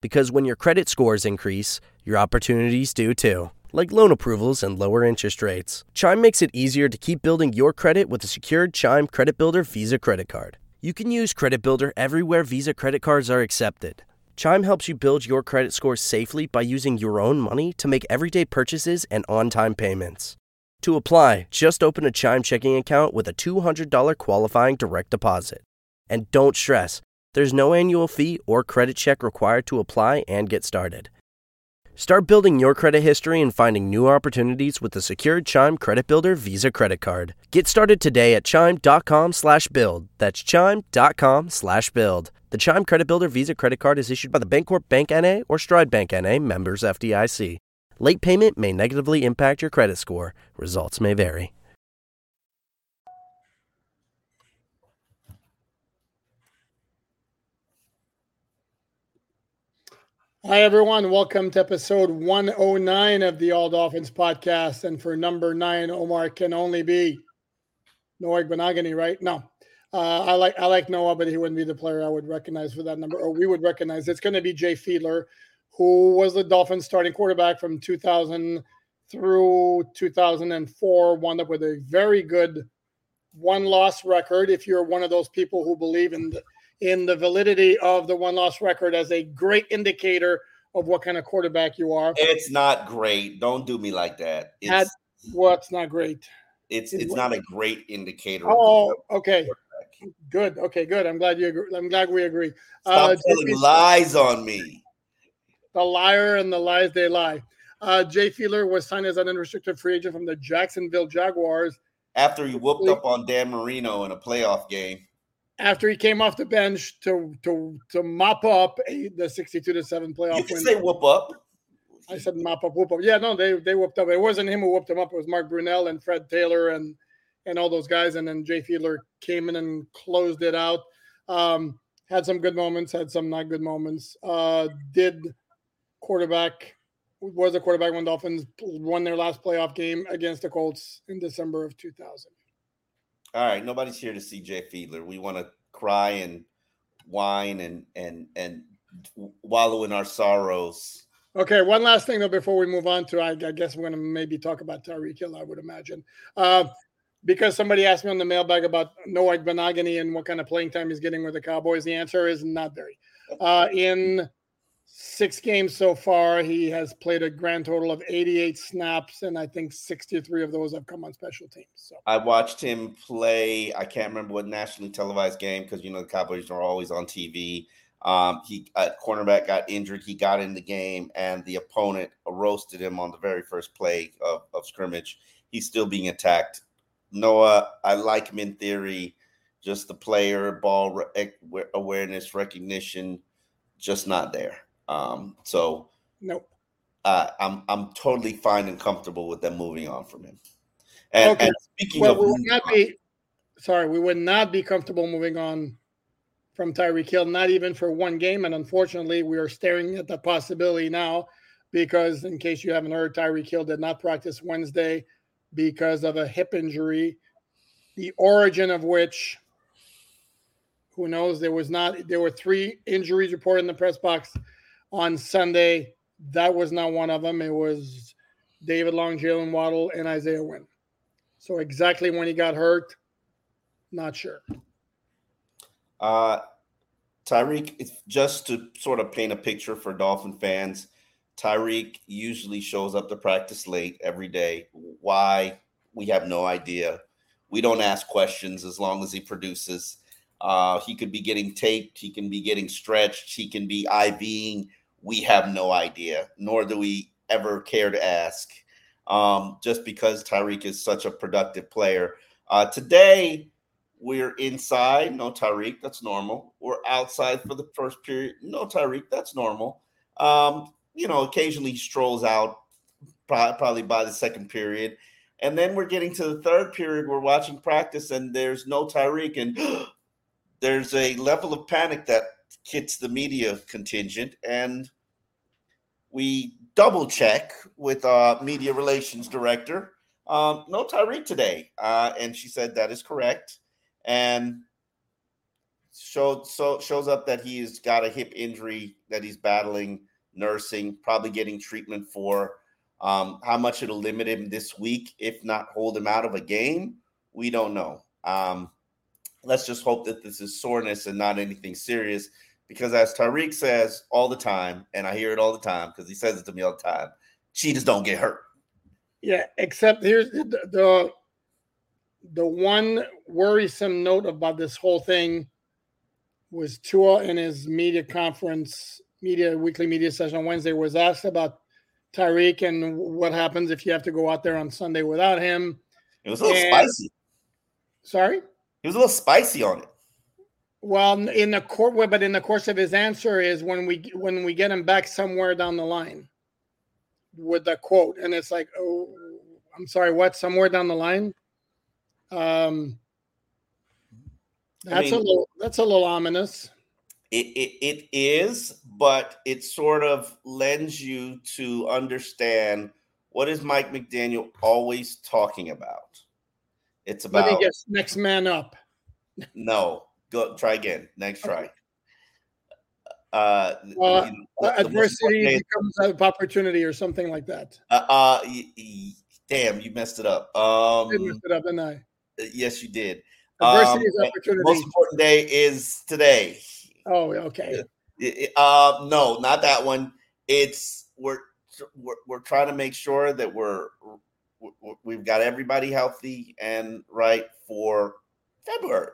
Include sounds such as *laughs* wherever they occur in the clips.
Because when your credit scores increase, your opportunities do too, like loan approvals and lower interest rates. Chime makes it easier to keep building your credit with a secured Chime Credit Builder Visa credit card. You can use Credit Builder everywhere Visa credit cards are accepted. Chime helps you build your credit score safely by using your own money to make everyday purchases and on time payments. To apply, just open a Chime checking account with a $200 qualifying direct deposit. And don't stress, there's no annual fee or credit check required to apply and get started. Start building your credit history and finding new opportunities with the secured Chime Credit Builder Visa credit card. Get started today at chime.com/build. That's chime.com/build. The Chime Credit Builder Visa credit card is issued by the Bancorp Bank NA or Stride Bank NA, members FDIC. Late payment may negatively impact your credit score. Results may vary. Hi, everyone. Welcome to episode 109 of the All Dolphins podcast. And for number nine, Omar can only be Noah Igbinoghene, right? No. Uh, I like I like Noah, but he wouldn't be the player I would recognize for that number, or we would recognize. It's going to be Jay Fiedler, who was the Dolphins starting quarterback from 2000 through 2004, wound up with a very good one loss record. If you're one of those people who believe in the, in the validity of the one loss record as a great indicator of what kind of quarterback you are. It's not great. Don't do me like that. It's At, what's not great? it's it's not a great indicator. Oh, okay. Good. Okay, good. I'm glad you agree. I'm glad we agree. Stop Uh, telling lies on me. the liar and the lies they lie. Uh, Jay Fiedler was signed as an unrestricted free agent from the Jacksonville Jaguars After he whooped up on Dan Marino in a playoff game. After he came off the bench to to to mop up a, the 62 to 7 playoff You can win. say whoop up. I said mop up, whoop up. Yeah, no, they they whooped up. It wasn't him who whooped him up. It was Mark Brunell and Fred Taylor and and all those guys. And then Jay Fiedler came in and closed it out. Um, had some good moments, had some not good moments. Uh, did quarterback was a quarterback when Dolphins won their last playoff game against the Colts in December of 2000. All right, nobody's here to see Jay Fiedler. We want to cry and whine and and and wallow in our sorrows. Okay, one last thing though before we move on to I, I guess we're going to maybe talk about Tyreek Hill. I would imagine uh, because somebody asked me on the mailbag about Noah Igbinoghene and what kind of playing time he's getting with the Cowboys. The answer is not very. Uh, in six games so far, he has played a grand total of 88 snaps, and I think 63 of those have come on special teams. So I watched him play. I can't remember what nationally televised game because you know the Cowboys are always on TV. Um, he uh, cornerback got injured. He got in the game, and the opponent roasted him on the very first play of, of scrimmage. He's still being attacked. Noah, I like him in theory. Just the player, ball re- awareness, recognition, just not there. Um, so nope. uh, I'm I'm totally fine and comfortable with them moving on from him. And, Okay. and speaking Well, of we would not on- be sorry, we would not be comfortable moving on from Tyreek Hill, not even for one game. And unfortunately, we are staring at the possibility now because, in case you haven't heard, Tyreek Hill did not practice Wednesday because of a hip injury, the origin of which, who knows, there was not, there were three injuries reported in the press box on Sunday. That was not one of them. It was David Long, Jalen Waddle, and Isaiah Wynn. So exactly when he got hurt, not sure. Uh, Tyreek, just to sort of paint a picture for Dolphin fans. Tyreek usually shows up to practice late every day. Why? We have no idea. We don't ask questions as long as he produces. Uh, he could be getting taped. He can be getting stretched. He can be IVing. We have no idea, nor do we ever care to ask. Um, just because Tyreek is such a productive player. Uh, today, We're inside, no Tyreek, that's normal. We're outside for the first period, no Tyreek, that's normal. Um, you know, occasionally strolls out probably by the second period. And then we're getting to the third period. We're watching practice, and there's no Tyreek, and *gasps* there's a level of panic that hits the media contingent, and we double check with our media relations director. Um, no Tyreek today, uh, and she said that is correct, and showed so shows up that he's got a hip injury that he's battling, nursing, probably getting treatment for. Um, how much it'll limit him this week, if not hold him out of a game, we don't know. Um, let's just hope that this is soreness and not anything serious. Because as Tyreek says all the time, and I hear it all the time because he says it to me all the time, cheetahs don't get hurt. Yeah, except here's the, the the one worrisome note about this whole thing was Tua in his media conference, media weekly media session on Wednesday was asked about Tyreek and what happens if you have to go out there on Sunday without him. It was a little and, spicy. Sorry? He was a little spicy on it. Well, in the court, but in the course of his answer is when we when we get him back somewhere down the line with the quote, and it's like, oh, I'm sorry, what? Somewhere down the line. Um, that's I mean, a little that's a little ominous. It, it, it is, but it sort of lends you to understand what is Mike McDaniel always talking about. It's about Let me guess, next man up. No, go try again. Next try. Uh, uh you know, adversity becomes an opportunity or something like that. Uh, uh y- y- damn, you messed it up. Um, I messed it up, didn't I? Yes, you did. Adversity um, is opportunity. Most important day is today. Oh, okay. Uh, no, not that one. It's we're we're, we're trying to make sure that we're we've got everybody healthy and right for February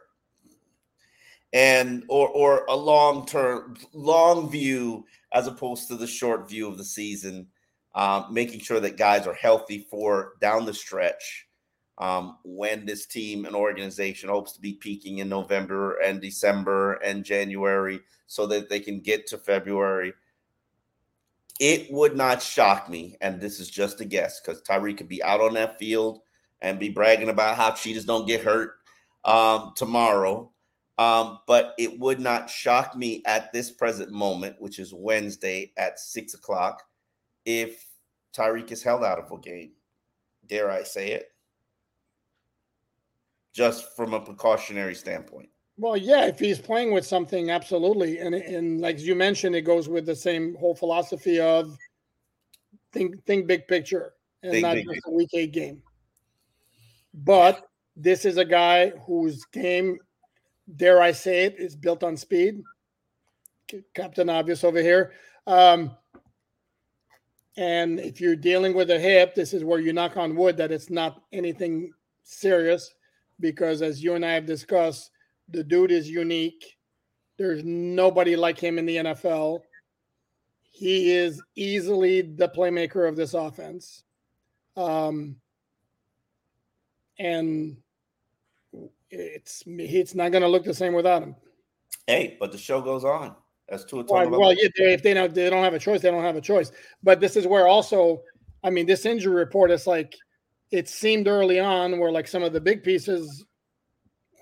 and or or a long term long view as opposed to the short view of the season um, making sure that guys are healthy for down the stretch um, when this team and organization hopes to be peaking in november and december and january so that they can get to february. It would not shock me and this is just a guess because tyree could be out on that field and be bragging about how cheetahs don't get hurt um, tomorrow um, but it would not shock me at this present moment, which is Wednesday at six o'clock, if Tyreek is held out of a game. Dare I say it? Just from a precautionary standpoint. Well, yeah, if he's playing with something, absolutely. And and like you mentioned, it goes with the same whole philosophy of think think big picture and think not just picture. a week eight game. But this is a guy whose game dare I say it, is built on speed. Captain Obvious over here. Um, and if you're dealing with a hip, this is where you knock on wood that it's not anything serious because, as you and I have discussed, the dude is unique. There's nobody like him in the NFL. He is easily the playmaker of this offense. Um, and it's it's not going to look the same without him. Hey, but the show goes on. That's two. Well, well yeah, they, if they don't they don't have a choice, they don't have a choice. But this is where also, I mean, this injury report is like it seemed early on where like some of the big pieces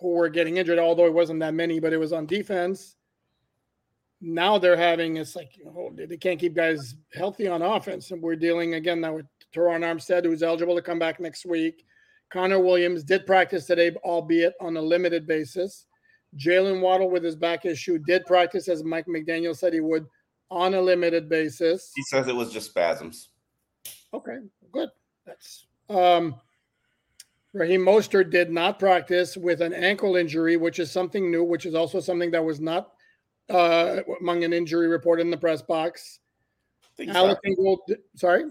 who were getting injured, although it wasn't that many, but it was on defense. Now they're having it's like oh, they can't keep guys healthy on offense, and we're dealing again now with Terron Armstead, who's eligible to come back next week. Connor Williams did practice today, albeit on a limited basis. Jalen Waddle with his back issue did practice, as Mike McDaniel said he would, on a limited basis. He says it was just spasms. Okay, good. That's um Raheem Mostert did not practice with an ankle injury, which is something new, which is also something that was not uh, among an injury report in the press box. Alec Ingold, sorry?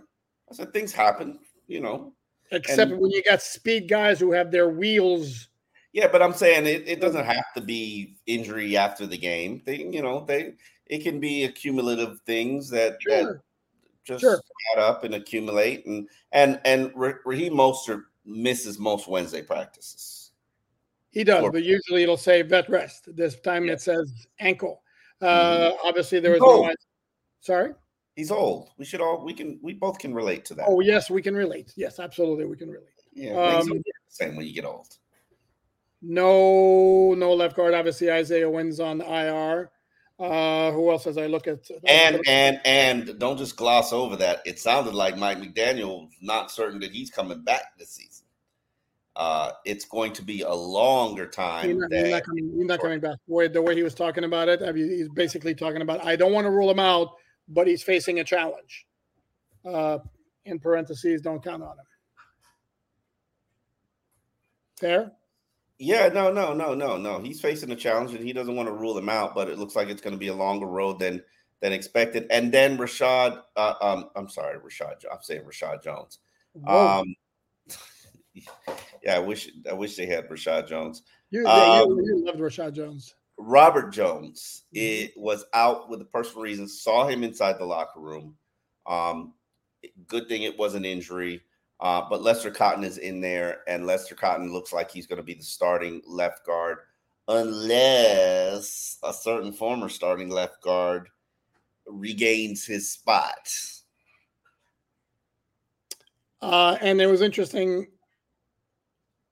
I said things happen, you know. Except and, when you got speed guys who have their wheels. Yeah, but I'm saying it, it doesn't have to be injury after the game. They, you know, they it can be accumulative things that, sure. that just sure. add up and accumulate. And and and Raheem Mostert misses most Wednesday practices. He does, but usually it'll say vet rest. This time yes. it says ankle. Uh, mm-hmm. Obviously, there was no. Sorry. He's old. We should all we can we both can relate to that. Oh yes, we can relate. Yes, absolutely, we can relate. Yeah, um, same when you get old. No, no left guard. Obviously, Isaiah Wynn's on IR. Uh, who else as I look at? And and and don't just gloss over that. It sounded like Mike McDaniel not certain that he's coming back this season. Uh, it's going to be a longer time. He's not, he's not, coming, he's not coming, back. The way, the way he was talking about it, I mean, he's basically talking about I don't want to rule him out, but he's facing a challenge. Uh, in parentheses, don't count on him. Fair. Yeah, no, no, no, no, no. He's facing a challenge and he doesn't want to rule him out, but it looks like it's going to be a longer road than than expected. And then Rashad, uh, um, I'm sorry, Rashad. I'm saying Rashad Jones. Um, *laughs* yeah, I wish I wish they had Rashad Jones. You, um, you, you loved Rashad Jones. Robert Jones it was out with a personal reason. Saw him inside the locker room. Um, good thing it was an injury. Uh, but Lester Cotton is in there, and Lester Cotton looks like he's going to be the starting left guard, unless a certain former starting left guard regains his spot. Uh, and it was interesting.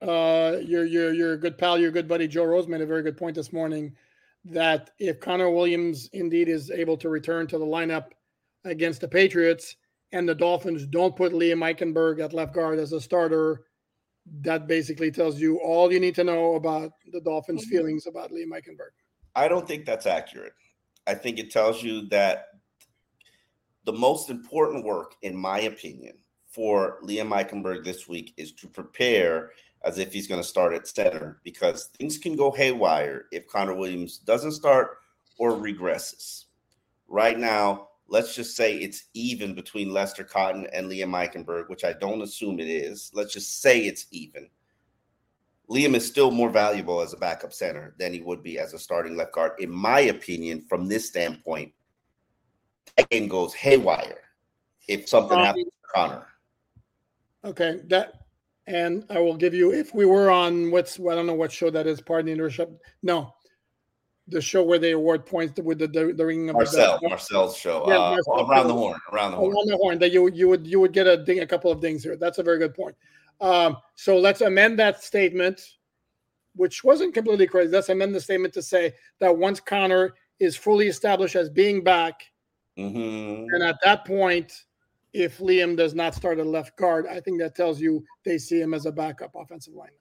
Uh, your your your good pal, your good buddy Joe Rose made a very good point this morning that if Connor Williams indeed is able to return to the lineup against the Patriots, and the Dolphins don't put Liam Eichenberg at left guard as a starter, that basically tells you all you need to know about the Dolphins' mm-hmm. feelings about Liam Eichenberg. I don't think that's accurate. I think it tells you that the most important work, in my opinion, for Liam Eichenberg this week is to prepare as if he's going to start at center because things can go haywire if Connor Williams doesn't start or regresses. Right now, let's just say it's even between Lester Cotton and Liam Eichenberg, which I don't assume it is. Let's just say it's even. Liam is still more valuable as a backup center than he would be as a starting left guard, in my opinion, from this standpoint. That game goes haywire if something um, happens to Connor. Okay, that and I will give you if we were on what's I don't know what show that is. Pardon the interruption. No, the show where they award points with the the, the ring of Marcel the, Marcel's show. Yeah, uh, Marcel, around the horn, around the horn, around the horn. That you you would you would get a ding, a couple of dings here. That's a very good point. Um, so let's amend that statement, which wasn't completely crazy. Let's amend the statement to say that once Connor is fully established as being back, mm-hmm. and at that point, if Liam does not start at left guard, I think that tells you they see him as a backup offensive lineman.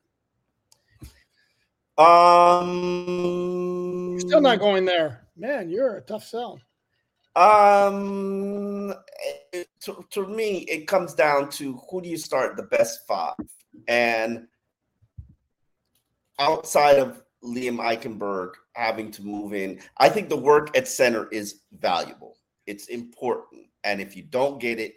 Um, you're still not going there, man. You're a tough sell. Um, to, to me, it comes down to who do you start the best five, and outside of Liam Eichenberg having to move in, I think the work at center is valuable. It's important, and if you don't get it,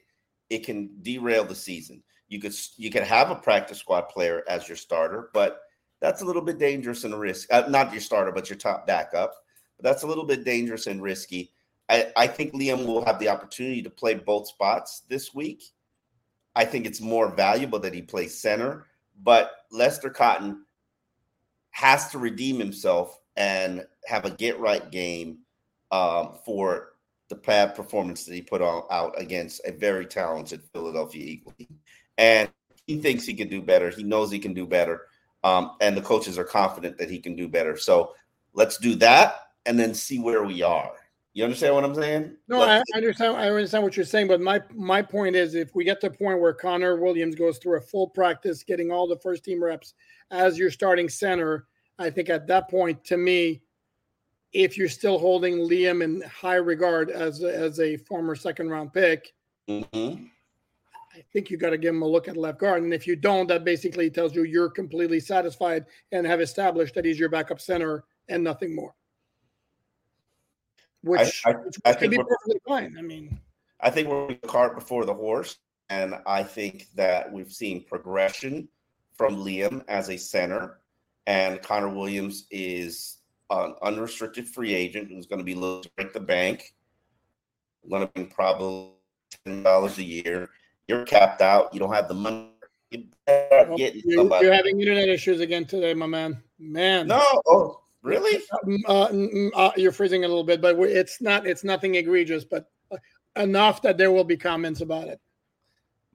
it can derail the season. You could you could have a practice squad player as your starter, but that's a little bit dangerous and risk. Uh, not your starter, but your top backup. But that's a little bit dangerous and risky. I, I think Liam will have the opportunity to play both spots this week. I think it's more valuable that he plays center, but Lester Cotton has to redeem himself and have a get right game um, for the bad performance that he put on, out against a very talented Philadelphia Eagle. And he thinks he can do better. He knows he can do better um, and the coaches are confident that he can do better. So let's do that and then see where we are. You understand what I'm saying? No, I, I understand. I understand what you're saying, but my my point is, if we get to the point where Connor Williams goes through a full practice, getting all the first team reps as your starting center, I think at that point, to me, if you're still holding Liam in high regard as as a former second round pick, mm-hmm. I think you got to give him a look at left guard. And if you don't, that basically tells you you're completely satisfied and have established that he's your backup center and nothing more. Which, I, I, which I can be perfectly fine. I mean, I think we're the cart before the horse. And I think that we've seen progression from Liam as a center. And Connor Williams is an unrestricted free agent who's going to be looking to break the bank. Going to be probably $10 a year you're capped out. You don't have the money You better get you, somebody. you're having internet issues again today, my man. Man, No, oh, really? Mm, uh, uh, you're freezing a little bit, but it's not. It's nothing egregious, but uh, enough that there will be comments about it.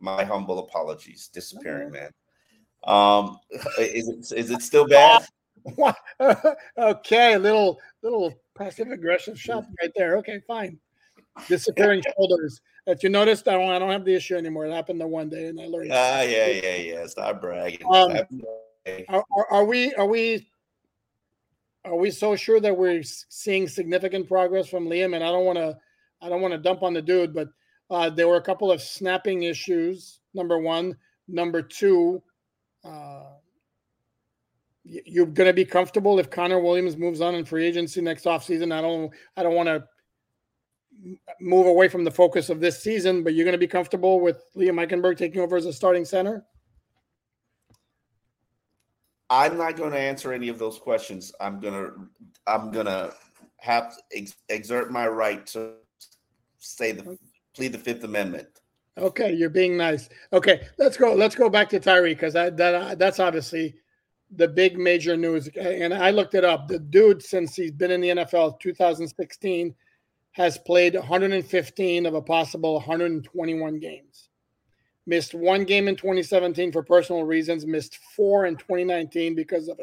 My humble apologies. Disappearing, man. Um, *laughs* is it is it still bad? What? *laughs* okay, little little passive aggressive shot right there. Okay, fine. Disappearing *laughs* shoulders. That you noticed, I don't. I don't have the issue anymore. It happened the one day, and I learned. Ah, yeah, yeah, yeah. Stop bragging. Um, Stop bragging. Are, are, are we? Are we? Are we so sure that we're seeing significant progress from Liam? And I don't want to. I don't want to dump on the dude, but uh, there were a couple of snapping issues. Number one. Number two. Uh, you're going to be comfortable if Connor Williams moves on in free agency next offseason. I don't. I don't want to move away from the focus of this season, but you're going to be comfortable with Liam Eichenberg taking over as a starting center. I'm not going to answer any of those questions. I'm gonna I'm gonna have to ex- exert my right to say the plead the Fifth Amendment. Okay, you're being nice. Okay, let's go. Let's go back to Tyree because that that that's obviously the big major news. And I looked it up. The dude, since he's been in the NFL 2016, has played 115 of a possible 121 games. Missed one game in 2017 for personal reasons. Missed four in 2019 because of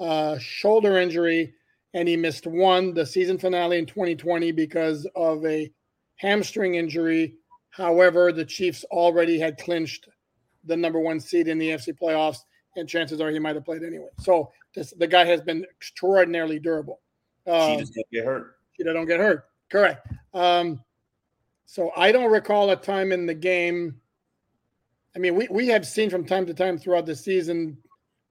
a shoulder injury, and he missed one the season finale in 2020 because of a hamstring injury However, the Chiefs already had clinched the number one seed in the AFC playoffs, and chances are he might have played anyway. So this, the guy has been extraordinarily durable. she Um, just didn't get hurt. Cheetah don't get hurt. Correct. Um, so I don't recall a time in the game. I mean, we, we have seen from time to time throughout the season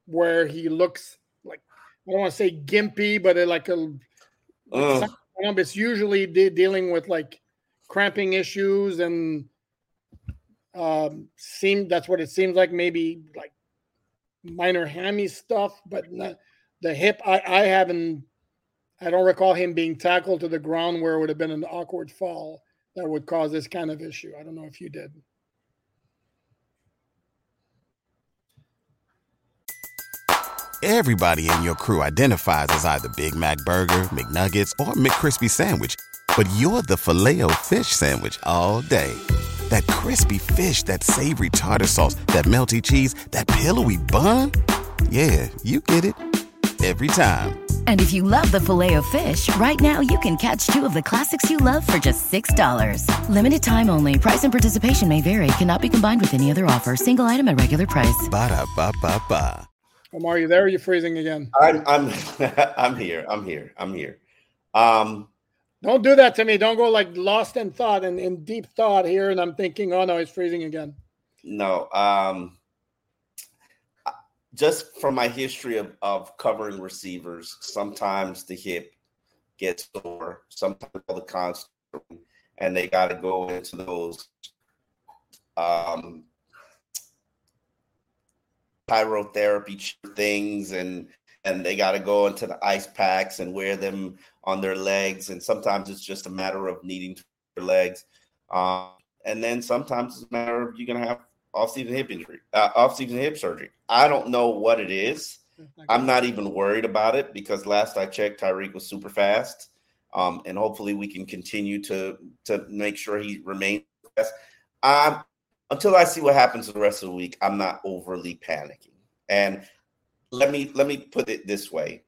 where he looks like I don't want to say gimpy, but it like a Ugh. it's usually de- dealing with like cramping issues and um seem that's what it seems like maybe like minor hammy stuff but not the hip i i haven't i don't recall him being tackled to the ground where it would have been an awkward fall that would cause this kind of issue i don't know if you did Everybody in your crew identifies as either Big Mac Burger, McNuggets, or McCrispy Sandwich. But you're the filet fish Sandwich all day. That crispy fish, that savory tartar sauce, that melty cheese, that pillowy bun. Yeah, you get it. Every time. And if you love the filet of fish, right now you can catch two of the classics you love for just $6. Limited time only. Price and participation may vary. Cannot be combined with any other offer. Single item at regular price. Ba-da-ba-ba-ba. omar are you there or are you freezing again I'm I'm *laughs* I'm here. I'm here. I'm here. Um, don't do that to me don't go like lost in thought and in deep thought here and i'm thinking oh no he's freezing again no. Um, just from my history of, of covering receivers, sometimes the hip gets sore, sometimes all the constant, and they got to go into those um, cryotherapy things, and and they got to go into the ice packs and wear them on their legs, and sometimes it's just a matter of needing their legs, um, and then sometimes it's a matter of you're gonna have off-season hip injury, uh, off-season hip surgery. I don't know what it is. I'm not even worried about it because last I checked, Tyreek was super fast, um, and hopefully we can continue to to make sure he remains fast. Um, until I see what happens the rest of the week, I'm not overly panicking. And let me let me put it this way: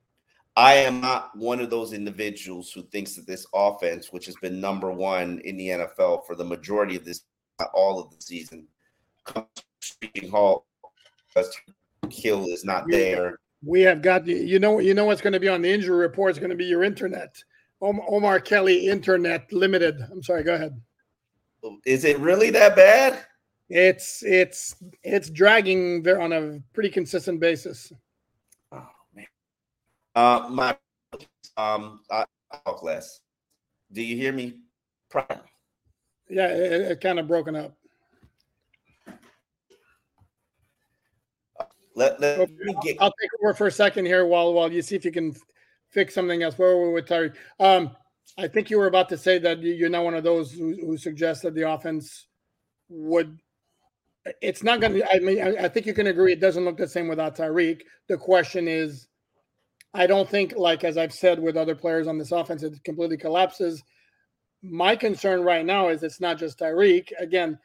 I am not one of those individuals who thinks that this offense, which has been number one in the NFL for the majority of this, not all of the season, comes screeching halt because Kill is not there. We have got you. You know, you know what's going to be on the injury report is going to be your internet. Omar Kelly Internet Limited. I'm sorry. Go ahead. Is it really that bad? It's it's it's dragging there on a pretty consistent basis. Uh, my um, I, talk less. Do you hear me? Prime. Yeah, it, it kind of broken up. Let, let Okay, me get. I'll take over for a second here while while you see if you can fix something else. Where were we with Terry? Um, I think you were about to say that you- you're not one of those who, who suggest that the offense would it's not going to. I mean, I, I, think you can agree it doesn't look the same without Tyreek. The question is, I don't think, like as I've said with other players on this offense, it completely collapses. My concern right now is it's not just Tyreek. Again,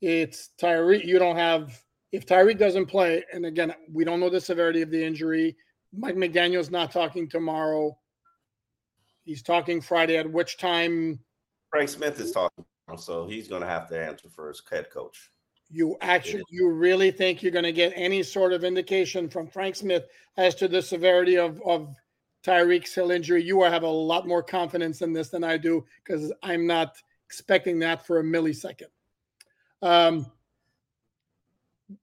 it's Tyreek. You don't have if Tyreek doesn't play, and again, we don't know the severity of the injury. Mike McDaniel's not talking tomorrow. He's talking Friday. At which time? Frank Smith is talking, so he's going to have to answer for his head coach. You actually, you really think you're going to get any sort of indication from Frank Smith as to the severity of of Tyreek's Hill injury? You have a lot more confidence in this than I do because I'm not expecting that for a millisecond. Um,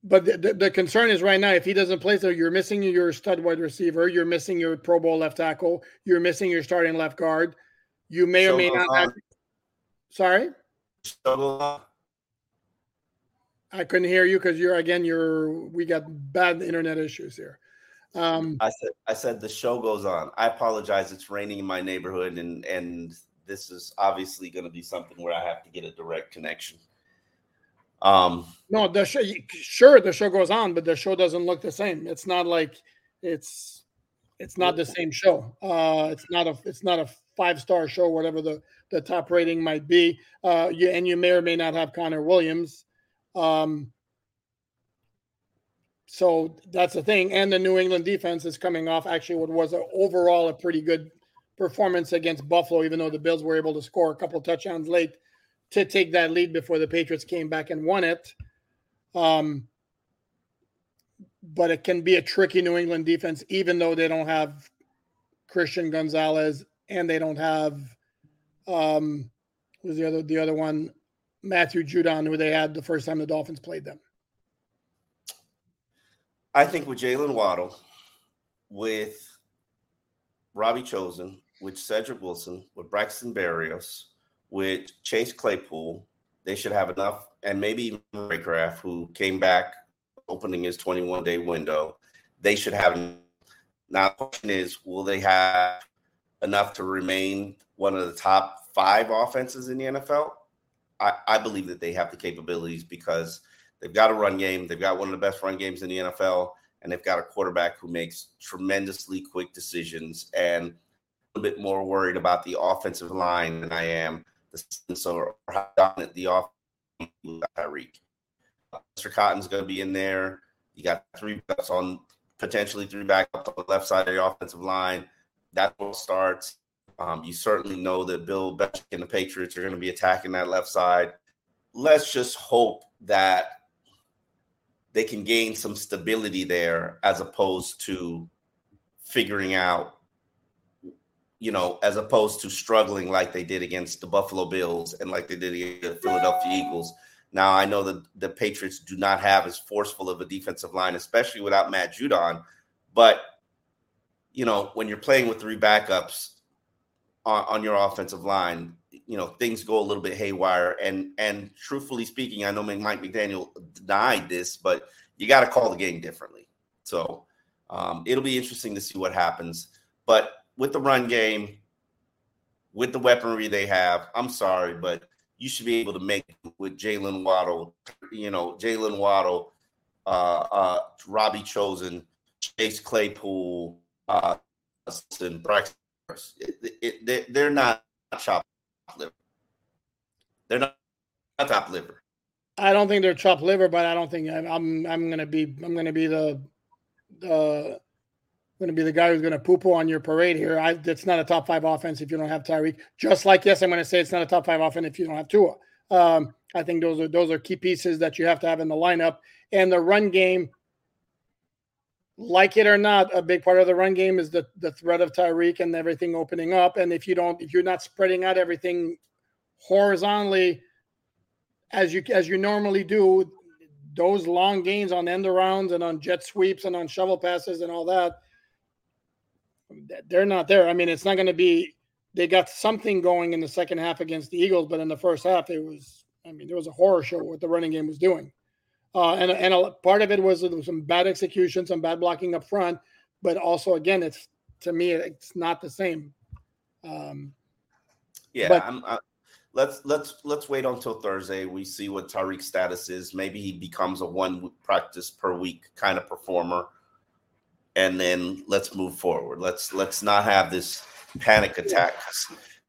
but the, the, the, concern is right now, if he doesn't play, so you're missing your stud wide receiver, you're missing your Pro Bowl left tackle, you're missing your starting left guard. You may or may not have. Sorry. I couldn't hear you because you're again. You're we got bad internet issues here. Um, I said I said the show goes on. I apologize. It's raining in my neighborhood, and and this is obviously going to be something where I have to get a direct connection. Um, no, the show, sure, the show goes on, but the show doesn't look the same. It's not like it's it's not the same show. Uh, it's not a it's not a five star show, whatever the the top rating might be. Uh, you, and you may or may not have Connor Williams. Um, so that's the thing. And the New England defense is coming off actually what was a, overall a pretty good performance against Buffalo, even though the Bills were able to score a couple touchdowns late to take that lead before the Patriots came back and won it. Um, but it can be a tricky New England defense, even though they don't have Christian Gonzalez and they don't have um was the other the other one Matthew Judon, who they had the first time the Dolphins played them. I think with Jalen Waddle, with Robbie Chosen, with Cedric Wilson, with Braxton Berrios, with Chase Claypool, they should have enough, and maybe Cracraft, who came back opening his 21 day window. They should have. Now, the question is, will they have enough to remain one of the top five offenses in the NFL? I, I believe that they have the capabilities because they've got a run game. They've got one of the best run games in the NFL, and they've got a quarterback who makes tremendously quick decisions. And a little bit more worried about the offensive line than I am the so how dominant the offense Tyreek. Mr. Cotton's going to be in there. You got three backs on potentially three backups on the left side of the offensive line. That's what starts. Um, you certainly know that Bill Belichick and the Patriots are going to be attacking that left side. Let's just hope that they can gain some stability there as opposed to figuring out you know, as opposed to struggling like they did against the Buffalo Bills and like they did against the Philadelphia Eagles. Now I know that the Patriots do not have as forceful of a defensive line, especially without Matt Judon. But you know, when you're playing with three backups on, on your offensive line, you know things go a little bit haywire. And and truthfully speaking, I know Mike McDaniel denied this, but you got to call the game differently. So um, it'll be interesting to see what happens. But with the run game, with the weaponry they have, I'm sorry, but you should be able to make with Jalen Waddle, you know, Jalen Waddle, uh, uh, Robbie Chosen, Chase Claypool, uh, and Braxton. It, it, they're not chopped liver. They're not, not top liver. I don't think they're chopped liver, but I don't think I'm. I'm, I'm gonna be. I'm gonna be the the going to be the guy who's going to poo poo on your parade here. I, it's not a top five offense if you don't have Tyreek. Just like yes, I'm going to say it's not a top five offense if you don't have Tua. Um, I think those are those are key pieces that you have to have in the lineup. And the run game, like it or not, a big part of the run game is the the threat of Tyreek and everything opening up. And if you don't, if you're not spreading out everything horizontally as you as you normally do, those long gains on end arounds and on jet sweeps and on shovel passes and all that they're not there. I mean, it's not going to be. They got something going in the second half against the Eagles, but in the first half, it was. I mean, there was a horror show what the running game was doing, uh, and and a, part of it was, was some bad execution, some bad blocking up front, but also again, it's to me, it's not the same. Um, yeah, but, I'm, I, let's let's let's wait until Thursday. We see what Tyreek's status is. Maybe he becomes a one practice per week kind of performer, and then let's move forward. Let's let's not have this panic attack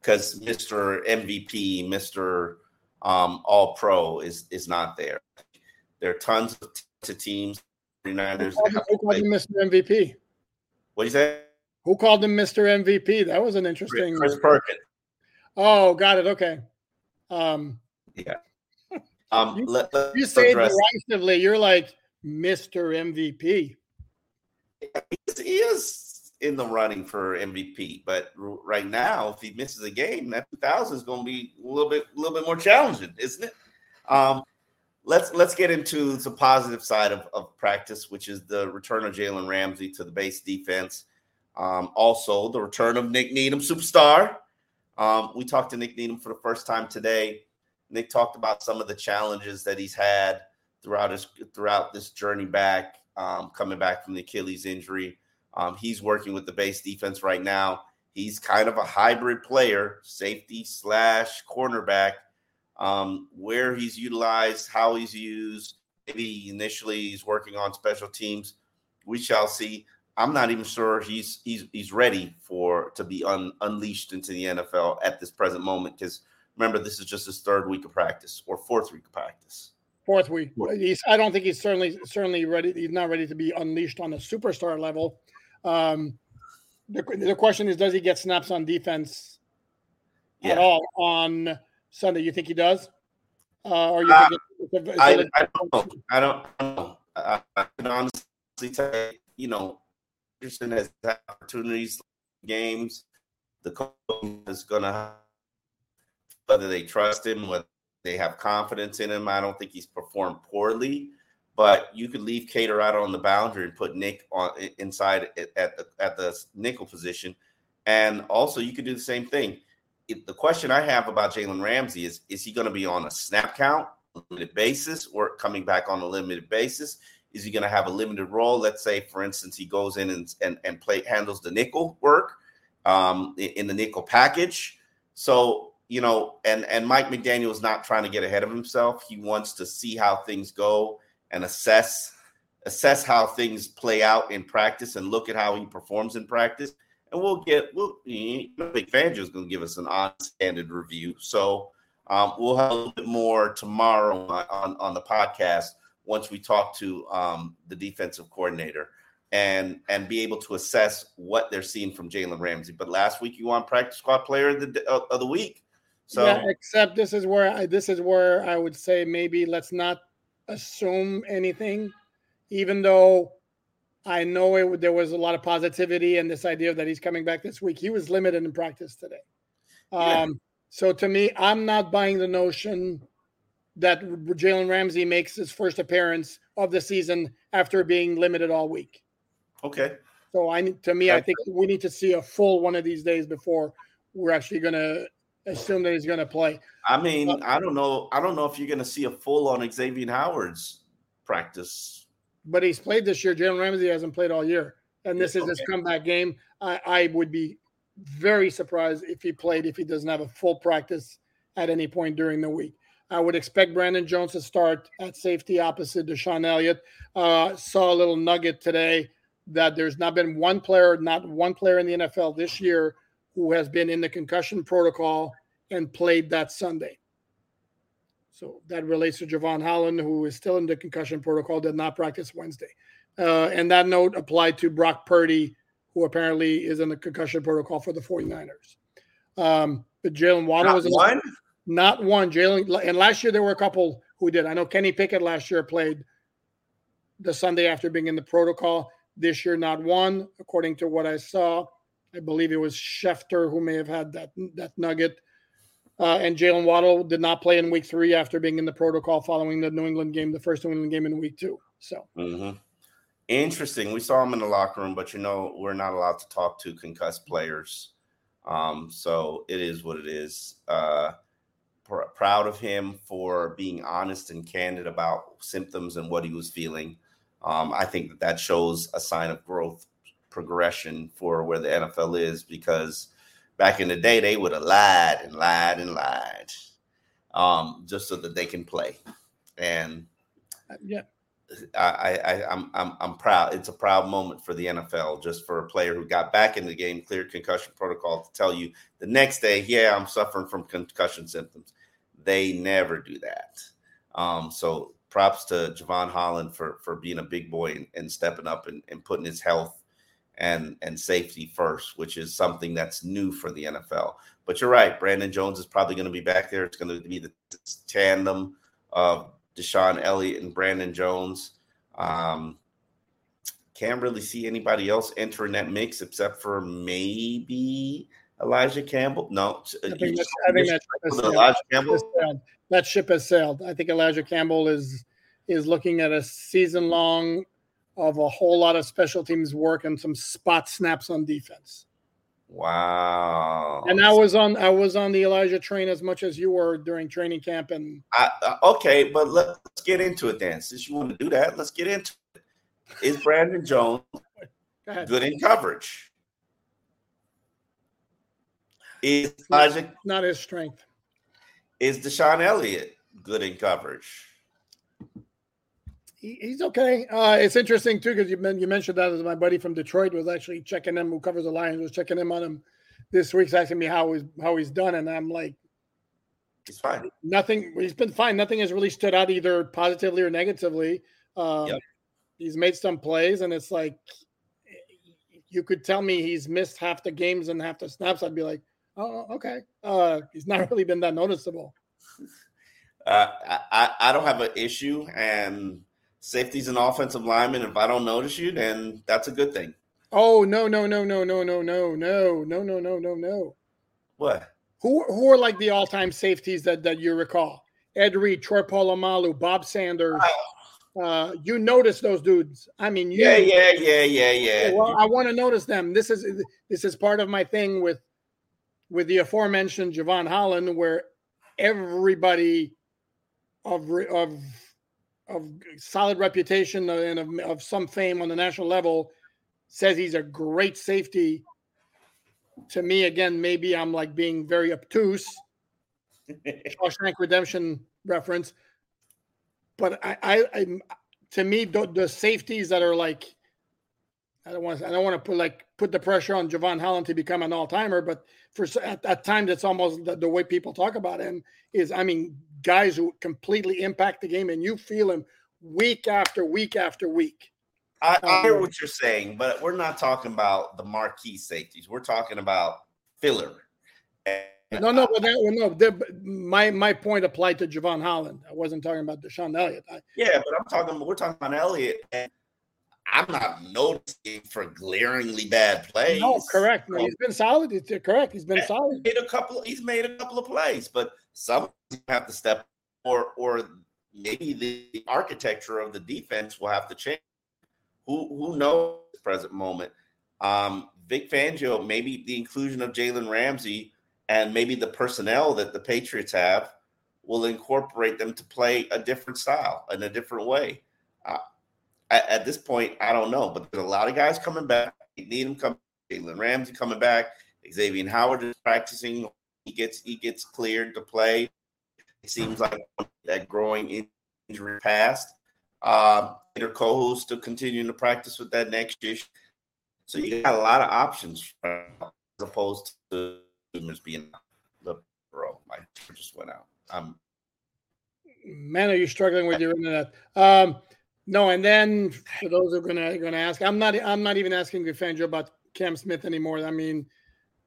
because Mr. MVP, Mr. Um, All Pro is is not there. There are tons of t- teams. United. Who called him Mr. MVP? What do you say? Who called him Mr. MVP? That was an interesting. Chris Perkins. Oh, got it. Okay. Um, yeah. Um, you, let, let, you say address. derisively, you're like Mr. MVP. He is in the running for MVP, but right now, if he misses a game, that 2000 is going to be a little bit, a little bit more challenging, isn't it? Um, let's let's get into the positive side of, of practice, which is the return of Jalen Ramsey to the base defense. Um, also, the return of Nick Needham, superstar. Um, we talked to Nick Needham for the first time today. Nick talked about some of the challenges that he's had throughout his throughout this journey back, um, coming back from the Achilles injury. Um, he's working with the base defense right now. He's kind of a hybrid player, safety slash cornerback. Um, where he's utilized, how he's used. Maybe initially he's working on special teams. We shall see. I'm not even sure he's he's he's ready for to be un, unleashed into the NFL at this present moment. Because remember, this is just his third week of practice or fourth week of practice. Fourth week. He's. I don't think he's certainly certainly ready. He's not ready to be unleashed on a superstar level. Um, the, the question is, does he get snaps on defense yeah. at all on Sunday? You think he does? Uh, or you uh, think it, I, I, don't know. I don't know. I, I can honestly say, you know, Peterson has opportunities, games. The coach is going to whether they trust him, whether they have confidence in him. I don't think he's performed poorly, but you could leave Kader out on the boundary and put Nick on inside at the at the nickel position, and also you could do the same thing. The question I have about Jalen Ramsey is: Is he going to be on a snap count, limited basis, or coming back on a limited basis? Is he going to have a limited role? Let's say, for instance, he goes in and and, and play handles the nickel work um, in the nickel package. So you know, and and Mike McDaniel is not trying to get ahead of himself. He wants to see how things go and assess assess how things play out in practice and look at how he performs in practice. And we'll get we'll you know, Vic is going to give us an honest, candid review. So um, we'll have a little bit more tomorrow on on the podcast once we talk to um, the defensive coordinator and and be able to assess what they're seeing from Jalen Ramsey. But last week you won practice squad player of the of the week. So yeah, except this is where I, this is where I would say maybe let's not assume anything, even though I know it, there was a lot of positivity and this idea that he's coming back this week. He was limited in practice today. Um. So to me, I'm not buying the notion that Jalen Ramsey makes his first appearance of the season after being limited all week. Okay. So I to me, I think we need to see a full one of these days before we're actually going to assume that he's going to play. I mean, uh, I don't know. I don't know if you're going to see a full on Xavier Howard's practice. But he's played this year. Jalen Ramsey hasn't played all year, and this is okay. his comeback game. I, I would be very surprised if he played if he doesn't have a full practice at any point during the week. I would expect Brandon Jones to start at safety opposite DeShon Elliott. Uh, saw a little nugget today that there's not been one player, not one player in the NFL this year who has been in the concussion protocol and played that Sunday. So that relates to Jevon Holland, who is still in the concussion protocol, did not practice Wednesday. Uh, and that note applied to Brock Purdy, who apparently is in the concussion protocol for the 49ers. Um, but Jalen Waddle was not one. Not one. Jalen and last year there were a couple who did. I know Kenny Pickett last year played the Sunday after being in the protocol. This year, not one, according to what I saw. I believe it was Schefter who may have had that that nugget. Uh, and Jalen Waddle did not play in week three after being in the protocol following the New England game, the first New England game in week two. So mm-hmm. interesting. We saw him in the locker room, but you know we're not allowed to talk to concussed players. Um, so it is what it is. Uh, pr- proud of him for being honest and candid about symptoms and what he was feeling. Um, I think that that shows a sign of growth, progression for where the NFL is because back in the day they would have lied and lied and lied. um, just so that they can play. And uh, yeah, I, I, I'm, I'm, I'm proud. It's a proud moment for the NFL, just for a player who got back in the game, cleared concussion protocol to tell you the next day, yeah, I'm suffering from concussion symptoms. They never do that. Um, so props to Jevon Holland for for being a big boy and, and stepping up and, and putting his health and and safety first, which is something that's new for the NFL. But you're right, Brandon Jones is probably going to be back there. It's going to be the tandem of DeShon Elliott and Brandon Jones. Um, can't really see anybody else entering that mix except for maybe Elijah Campbell. No, I think, that's, I think that's, Elijah Campbell. That ship has sailed. I think Elijah Campbell is is looking at a season long of a whole lot of special teams work and some spot snaps on defense. Wow. And I was on I was on the Elijah train as much as you were during training camp and I, uh, okay, but let's get into it then. Since you want to do that, let's get into it. Is Brandon Jones *laughs* Go good in coverage? Is Elijah not his strength? Is DeShon Elliott good in coverage? He, he's okay. Uh, it's interesting too because you, you mentioned that as my buddy from Detroit was actually checking him, who covers the Lions, was checking him on him this week, asking me how he's how he's done, and I'm like, he's fine. Nothing. He's been fine. Nothing has really stood out either positively or negatively. Um, yep. He's made some plays, and it's like you could tell me he's missed half the games and half the snaps. I'd be like, oh, okay. Uh, he's not *laughs* really been that noticeable. Uh, I, I don't have an issue, and safety's an offensive lineman. If I don't notice you, then that's a good thing. Oh no no no no no no no no no no no no no. What? Who who are like the all time safeties that that you recall? Ed Reed, Troy Polamalu, Bob Sanders. Uh, you notice those dudes. I mean, you, yeah, yeah, yeah, yeah, yeah. Well, I want to notice them. This is this is part of my thing with with the aforementioned Jevon Holland, where everybody of of of solid reputation and of, of some fame on the national level says he's a great safety. To me, again, maybe I'm like being very obtuse. *laughs* Shawshank Redemption reference, but I, I, I to me, the, the, safeties that are like, I don't want, to, I don't want to put like put the pressure on Jevon Holland to become an all timer, but for at, at times it's almost the, the way people talk about him is, I mean, guys who completely impact the game, and you feel him week after week after week. I, I hear um, what you're saying, but we're not talking about the marquee safeties. We're talking about filler. And no, no, but that, well, no. The, my my point applied to Jevon Holland. I wasn't talking about DeShon Elliott. I, yeah, but I'm talking. We're talking about Elliott, and I'm not noticing for glaringly bad plays. No, correct. No, he's been solid. It's correct. He's been solid. Made a couple. He's made a couple of plays, but some have to step or or maybe the architecture of the defense will have to change. Who who knows present moment? Um, Vic Fangio, maybe the inclusion of Jalen Ramsey and maybe the personnel that the Patriots have will incorporate them to play a different style in a different way. Uh, at, this point, I don't know, but there's a lot of guys coming back. You need them coming. Jalen Ramsey coming back. Xavier Howard is practicing he gets he gets cleared to play. It seems like that growing injury past. Uh, Peter Kohou's still continuing to practice with that next year. So you got a lot of options as opposed to just being the bro. My just went out. Um, Man, are you struggling with your internet? Um, no, and then for those who are gonna gonna ask, I'm not I'm not even asking Fangio about Cam Smith anymore. I mean,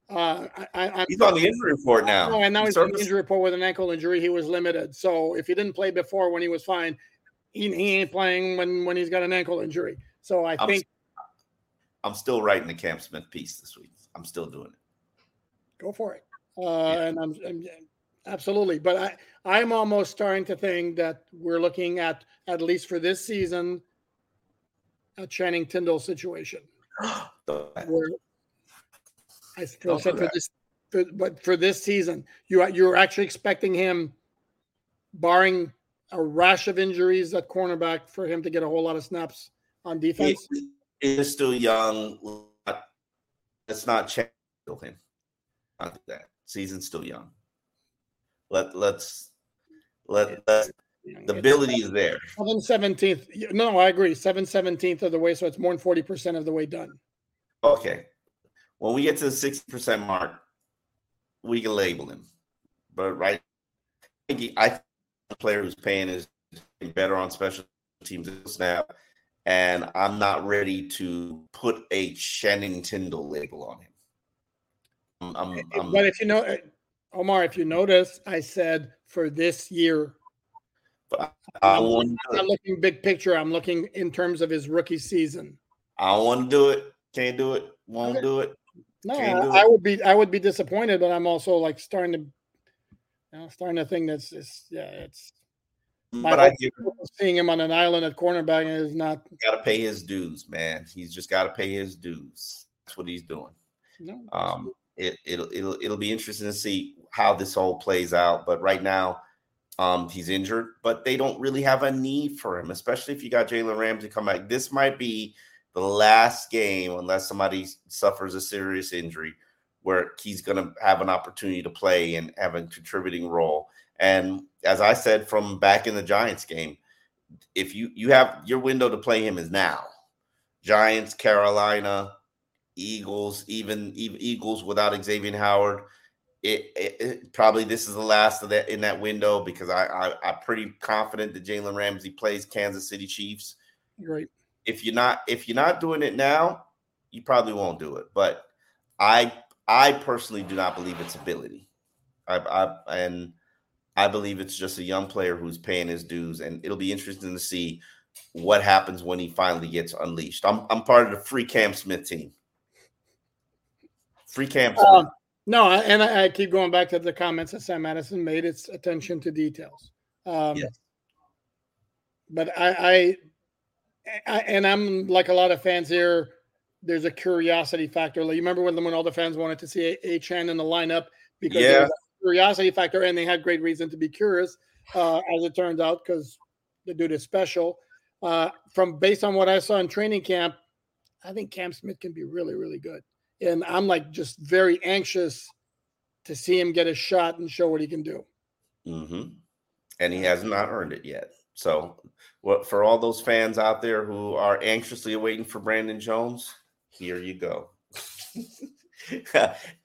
uh, I, he's on the injury report now. Oh, and now he's on the injury report with an ankle injury. He was limited. So if he didn't play before when he was fine, he, he ain't playing when when he's got an ankle injury. So I I'm, think I'm still writing the Cam Smith piece this week. I'm still doing it. Go for it. Uh, yeah. And I'm, I'm absolutely, but I I'm almost starting to think that we're looking at at least for this season a Channing Tindall situation. *gasps* where I still said for this, for, but for this season, you you're actually expecting him, barring a rash of injuries at cornerback, for him to get a whole lot of snaps on defense. He is still young. Let's not change him. Not that season's still young. Let let's Let, let the ability is there. Seven seventeenth. No, I agree. Seven seventeenth of the way, so it's more than forty percent of the way done. Okay. When we get to the sixty percent mark, we can label him. But right, I think the player who's paying is better on special teams snap, and I'm not ready to put a Channing Tindall label on him. I'm, I'm, I'm, but if you know, uh, Omar, if you notice, I said for this year. But I I'm, I'm not looking big picture. I'm looking in terms of his rookie season. I want to do it. Can't do it. Won't do it. No, I, I would be I would be disappointed, but I'm also like starting to you know, starting to think that's just yeah, it's But I give seeing him on an island at cornerback is not got to pay his dues, man. He's just got to pay his dues. That's what he's doing. no, Um, it, it'll it'll it'll be interesting to see how this all plays out. But right now, um, he's injured, but they don't really have a need for him, especially if you got Jalen Ramsey come back. This might be the last game, unless somebody suffers a serious injury, where he's going to have an opportunity to play and have a contributing role. And as I said from back in the Giants game, if you you have your window to play him is now. Giants, Carolina, Eagles, even, even Eagles without Xavier Howard. It, it, it- probably this is the last of that in that window because I, I I'm pretty confident that Jalen Ramsey plays Kansas City Chiefs. great. If you're not if you're not doing it now, you probably won't do it. But I I personally do not believe it's ability. I, I and I believe it's just a young player who's paying his dues, and it'll be interesting to see what happens when he finally gets unleashed. I'm I'm part of the free Cam Smith team. Free Cam Smith. Um, no, and I, I keep going back to the comments that Sam Madison made. It's attention to details. Um, Yes. But I, I, and I'm like a lot of fans here. There's a curiosity factor. Like, you remember when when all the fans wanted to see Achane in the lineup because there Yeah. was a curiosity factor, and they had great reason to be curious, uh, as it turns out, because the dude is special. Uh, from based on what I saw in training camp, I think Cam Smith can be really, really good. And I'm like just very anxious to see him get a shot and show what he can do. hmm And he has not earned it yet. So, what for all those fans out there who are anxiously awaiting for Brandon Jones, here you go. *laughs*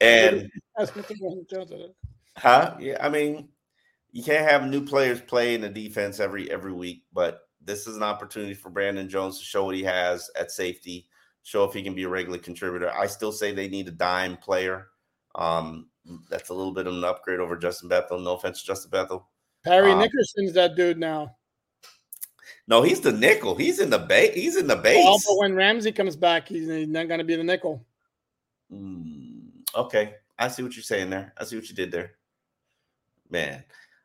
and That's what the Brandon Jones did. huh? Yeah, I mean, you can't have new players play in the defense every every week, but this is an opportunity for Brandon Jones to show what he has at safety, show if he can be a regular contributor. I still say they need a dime player. Um, that's a little bit of an upgrade over Justin Bethel. No offense Justin Bethel. Perry Um, Nickerson's that dude now. No, he's the nickel. He's in the base. He's in the Well, base. but when Ramsey comes back, he's not going to be the nickel. Mm, okay, I see what you're saying there. I see what you did there, man.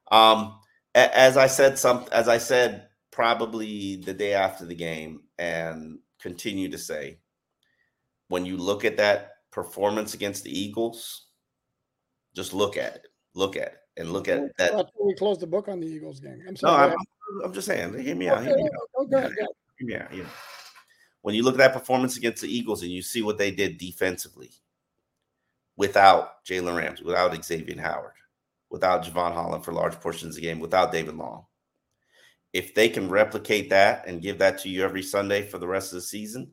Um, as I said, some as I said probably the day after the game, and continue to say, when you look at that performance against the Eagles, just look at it. Look at it, and look at that. We closed the book on the Eagles game. I'm No, sorry. I'm, I'm just saying. Hear me out. Hear me out. go ahead, go ahead. Yeah, yeah. When you look at that performance against the Eagles and you see what they did defensively without Jalen Ramsey, without Xavier Howard, without Jevon Holland for large portions of the game, without David Long, if they can replicate that and give that to you every Sunday for the rest of the season,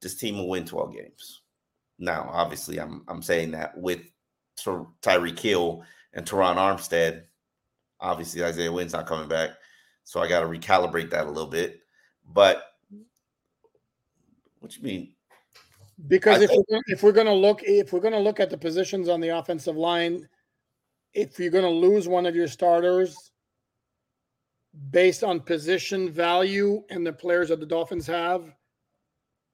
this team will win 12 games. Now, obviously, I'm I'm saying that with Ty- Tyreek Hill and Terron Armstead. Obviously, Isaiah Wynn's not coming back, so I got to recalibrate that a little bit. But what you mean? Because I if we're, if we're going to look if we're going to look at the positions on the offensive line, if you're going to lose one of your starters based on position value and the players that the Dolphins have,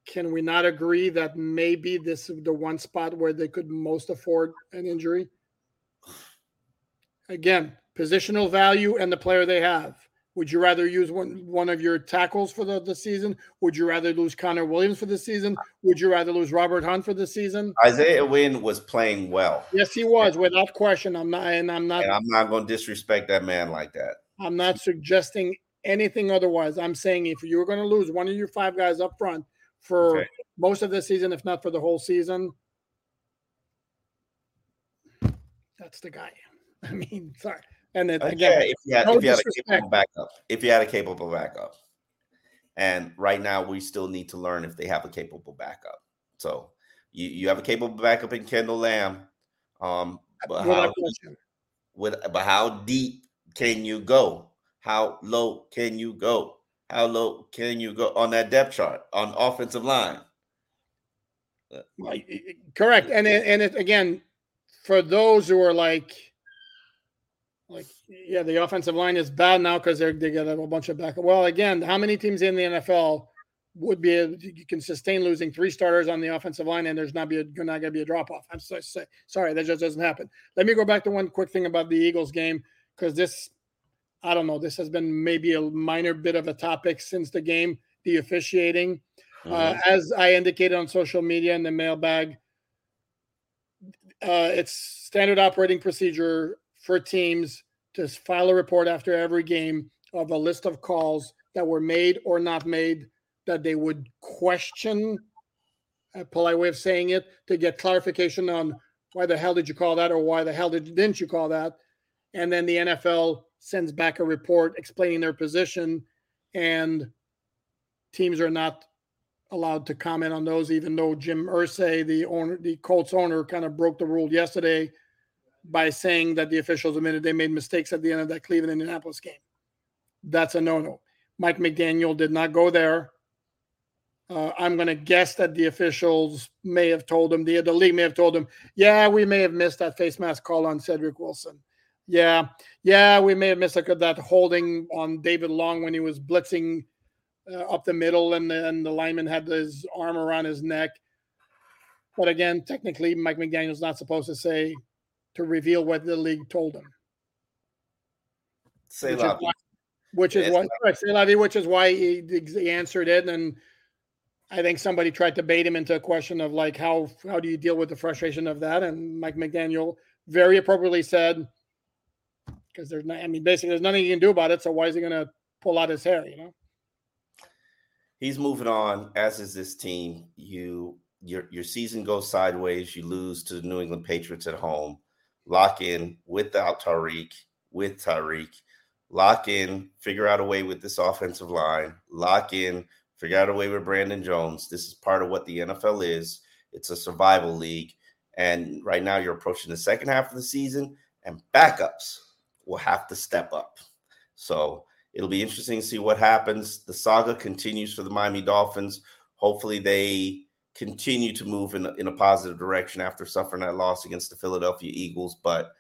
can we not agree that maybe this is the one spot where they could most afford an injury? Again, positional value and the player they have. Would you rather use one one of your tackles for the, the season? Would you rather lose Connor Williams for the season? Would you rather lose Robert Hunt for the season? Isaiah Wynn was playing well, Yes, he was, without question. I'm not, and I'm not, and I'm not going to disrespect that man like that. I'm not suggesting anything otherwise. I'm saying if you're going to lose one of your five guys up front for Okay. most of the season, if not for the whole season, that's the guy. *laughs* I mean, sorry, And it, again, if you had, no if you had a capable backup, if you had a capable backup, and right now we still need to learn if they have a capable backup. So you you have a capable backup in Kendall Lamb, um, but without how question. with but how deep can you go? How low can you go? How low can you go on that depth chart on offensive line? Like, i- i- Correct. And and it again, for those who are like, like, yeah, the offensive line is bad now because they're they get a whole bunch of back. Well, again, how many teams in the NFL would be able to, you can sustain losing three starters on the offensive line and there's not be a, not going to be a drop off? I'm so, say, sorry, that just doesn't happen. Let me go back to one quick thing about the Eagles game because this, I don't know, this has been maybe a minor bit of a topic since the game, the officiating. Uh, Mhm. as I indicated on social media in the mailbag, uh, it's standard operating procedure for teams to file a report after every game of a list of calls that were made or not made that they would question a polite way of saying it to get clarification on why the hell did you call that or why the hell did, didn't you call that? And then the nfl sends back a report explaining their position and teams are not allowed to comment on those, even though Jim Irsay, the owner, the Colts owner, kind of broke the rule yesterday by saying that the officials admitted they made mistakes at the end of that Cleveland Indianapolis game. That's a no-no. Mike McDaniel did not go there. Uh, I'm going to guess that the officials may have told him, the, the league may have told him, yeah, we may have missed that face mask call on Cedric Wilson. Yeah, yeah, we may have missed that, that holding on David Long when he was blitzing uh, up the middle, and then the lineman had his arm around his neck. But again, technically, Mike McDaniel's not supposed to say to reveal what the league told him, Say which is why, which is why, correct, say Lavi, which is why he, he answered it. And I think somebody tried to bait him into a question of like, how how do you deal with the frustration of that? And Mike McDaniel very appropriately said, because there's not, I mean, basically, there's nothing you can do about it. So why is he going to pull out his hair? You know. He's moving on, as is this team. You your your season goes sideways. You lose to the New England Patriots at home. Lock in without Tyreek, with Tyreek. Lock in, figure out a way with this offensive line. Lock in, figure out a way with Brandon Jones. This is part of what the NFL is. It's a survival league. And right now you're approaching the second half of the season, and backups will have to step up. So it'll be interesting to see what happens. The saga continues for the Miami Dolphins. Hopefully, they continue to move in, in a positive direction after suffering that loss against the Philadelphia Eagles. But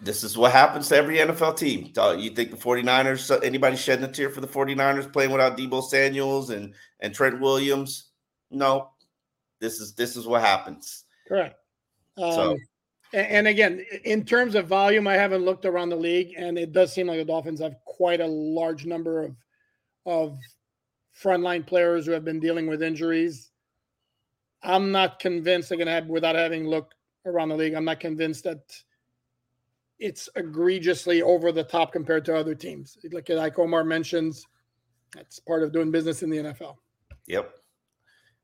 this is what happens to every NFL team. You think the 49ers, anybody shedding a tear for the 49ers playing without Deebo Samuels and, and Trent Williams? No. This is this is what happens. Correct. Um, So- and again, in terms of volume, I haven't looked around the league, and it does seem like the Dolphins have quite a large number of of frontline players who have been dealing with injuries. I'm not convinced they're going to have, without having looked around the league, I'm not convinced that it's egregiously over the top compared to other teams. Like like Omar mentions, that's part of doing business in the NFL. Yep.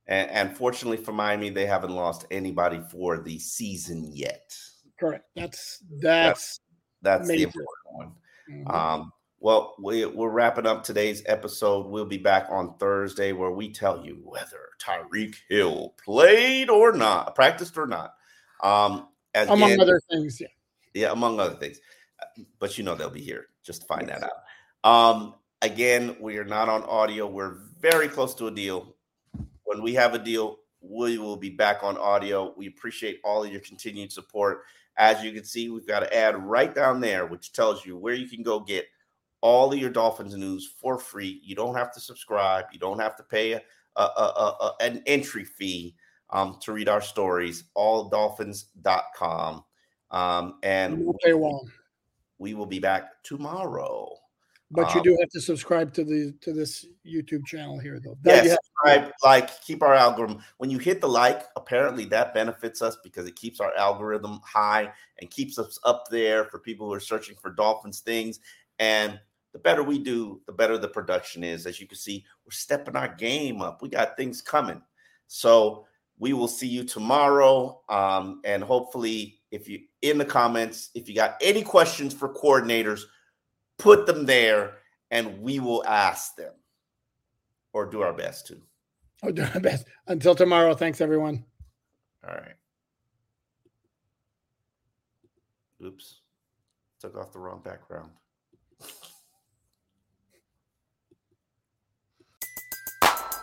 And, and fortunately for Miami, they haven't lost anybody for the season yet. Correct. That's that's That's the important one. mhm. Um, well, we, we're wrapping up today's episode. We'll be back on Thursday where we tell you whether Tyreek Hill played or not, practiced or not. Um, among again- other things. Yeah. yeah, among other things. But you know they'll be here just to find that out. Um, again, we are not on audio. We're very close to a deal. When we have a deal, we will be back on audio. We appreciate all of your continued support. As you can see, we've got an ad right down there, which tells you where you can go get all of your Dolphins news for free. You don't have to subscribe. You don't have to pay a, a, a, an entry fee um, to read our stories. Alldolphins.com. Um, and No paywall. we will be back tomorrow. But you Um, do have to subscribe to the to this YouTube channel here, though. That Yes, you have- subscribe, like, keep our algorithm. When you hit the like, apparently that benefits us because it keeps our algorithm high and keeps us up there for people who are searching for Dolphins things. And the better we do, the better the production is. As you can see, we're stepping our game up. We got things coming. So we will see you tomorrow. Um, and hopefully if you in the comments, if you got any questions for coordinators, put them there and we will ask them or do our best to. Oh, do our best. Until tomorrow. Thanks, everyone. All right. Oops. Took off the wrong background. *laughs*